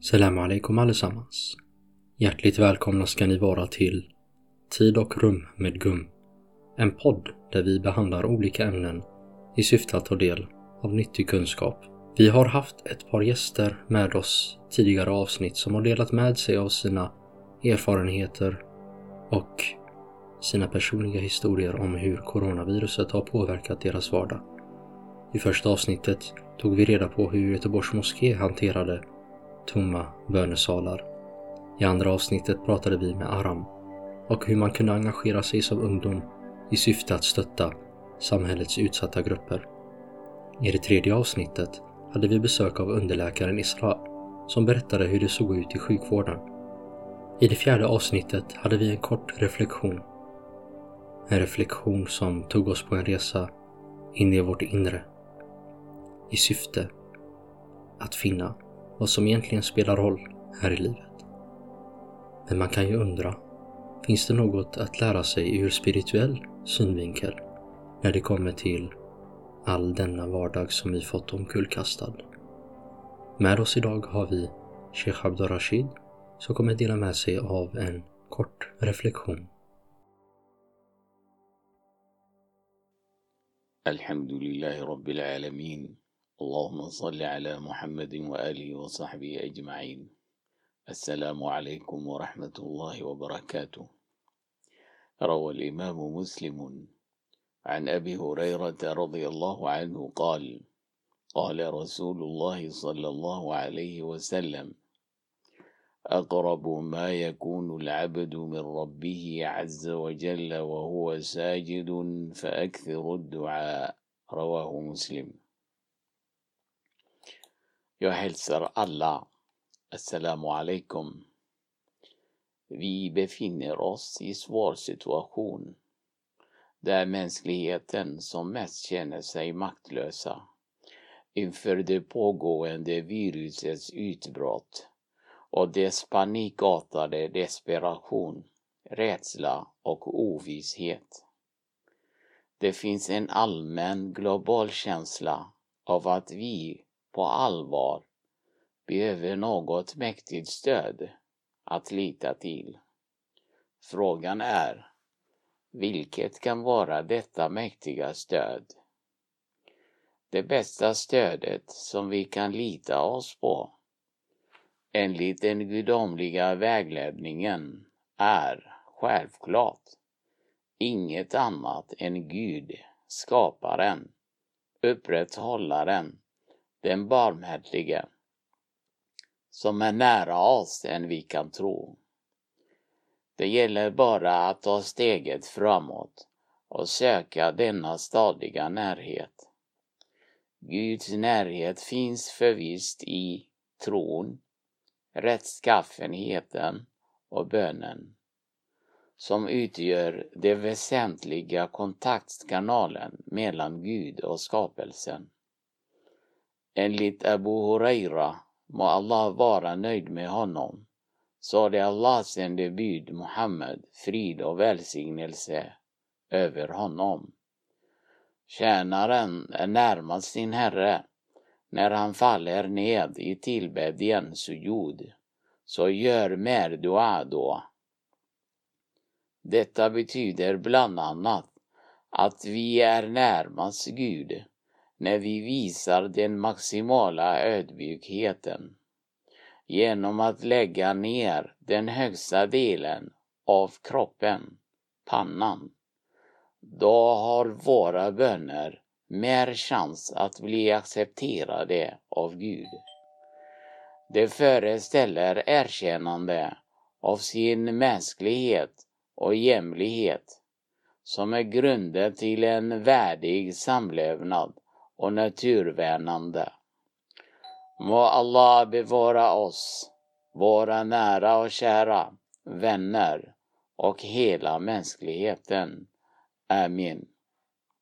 Salam alaikum allesammans. Hjärtligt välkomna ska ni vara till Tid och rum med Gum. En podd där vi behandlar olika ämnen i syfte att ta del av nyttig kunskap. Vi har haft ett par gäster med oss tidigare avsnitt som har delat med sig av sina erfarenheter och sina personliga historier om hur coronaviruset har påverkat deras vardag. I första avsnittet tog vi reda på hur Göteborgs moské hanterade tomma bönesalar. I andra avsnittet pratade vi med Aram och hur man kunde engagera sig som ungdom i syfte att stötta samhällets utsatta grupper. I det tredje avsnittet hade vi besök av underläkaren Isra som berättade hur det såg ut i sjukvården. I det fjärde avsnittet hade vi en kort reflektion. En reflektion som tog oss på en resa in i vårt inre i syfte att finna vad som egentligen spelar roll här i livet. Men man kan ju undra, finns det något att lära sig ur spirituell synvinkel när det kommer till all denna vardag som vi fått omkullkastad? Med oss idag har vi Sheikh Abdurrashid som kommer dela med sig av en kort reflektion. الحمد لله رب العالمين اللهم صل على محمد وآله وصحبه أجمعين. السلام عليكم ورحمة الله وبركاته. روى الإمام مسلم عن أبي هريرة رضي الله عنه قال قال رسول الله صلى الله عليه وسلم أقرب ما يكون العبد من ربه عز وجل وهو ساجد فأكثر الدعاء. رواه مسلم. Jag hälsar alla Assalamu alaikum. Vi befinner oss i svår situation där mänskligheten som mest känner sig maktlösa inför det pågående virusets utbrott och dess panikartade desperation, rädsla och ovisshet. Det finns en allmän global känsla av att vi på allvar behöver något mäktigt stöd att lita till. Frågan är, vilket kan vara detta mäktiga stöd? Det bästa stödet som vi kan lita oss på enligt den gudomliga vägledningen är självklart inget annat än Gud, skaparen, upprätthållaren den barmhärtige, som är nära oss än vi kan tro. Det gäller bara att ta steget framåt och söka denna stadiga närhet. Guds närhet finns förvisst i tron, rättskaffenheten och bönen, som utgör den väsentliga kontaktkanalen mellan Gud och skapelsen. Enligt Abu Huraira, må Allah vara nöjd med honom, sade Allahs sändebud Muhammed frid och välsignelse över honom. Tjänaren är närmast sin herre när han faller ned i tillbedjan sujud, så gör mer dua då. Detta betyder bland annat att vi är närmast Gud när vi visar den maximala ödmjukheten genom att lägga ner den högsta delen av kroppen, pannan. Då har våra böner mer chans att bli accepterade av Gud. Det föreställer erkännande av sin mänsklighet och jämlikhet som är grunden till en värdig samlevnad och naturvärnande. Må Allah bevara oss, våra nära och kära, vänner och hela mänskligheten. Amin.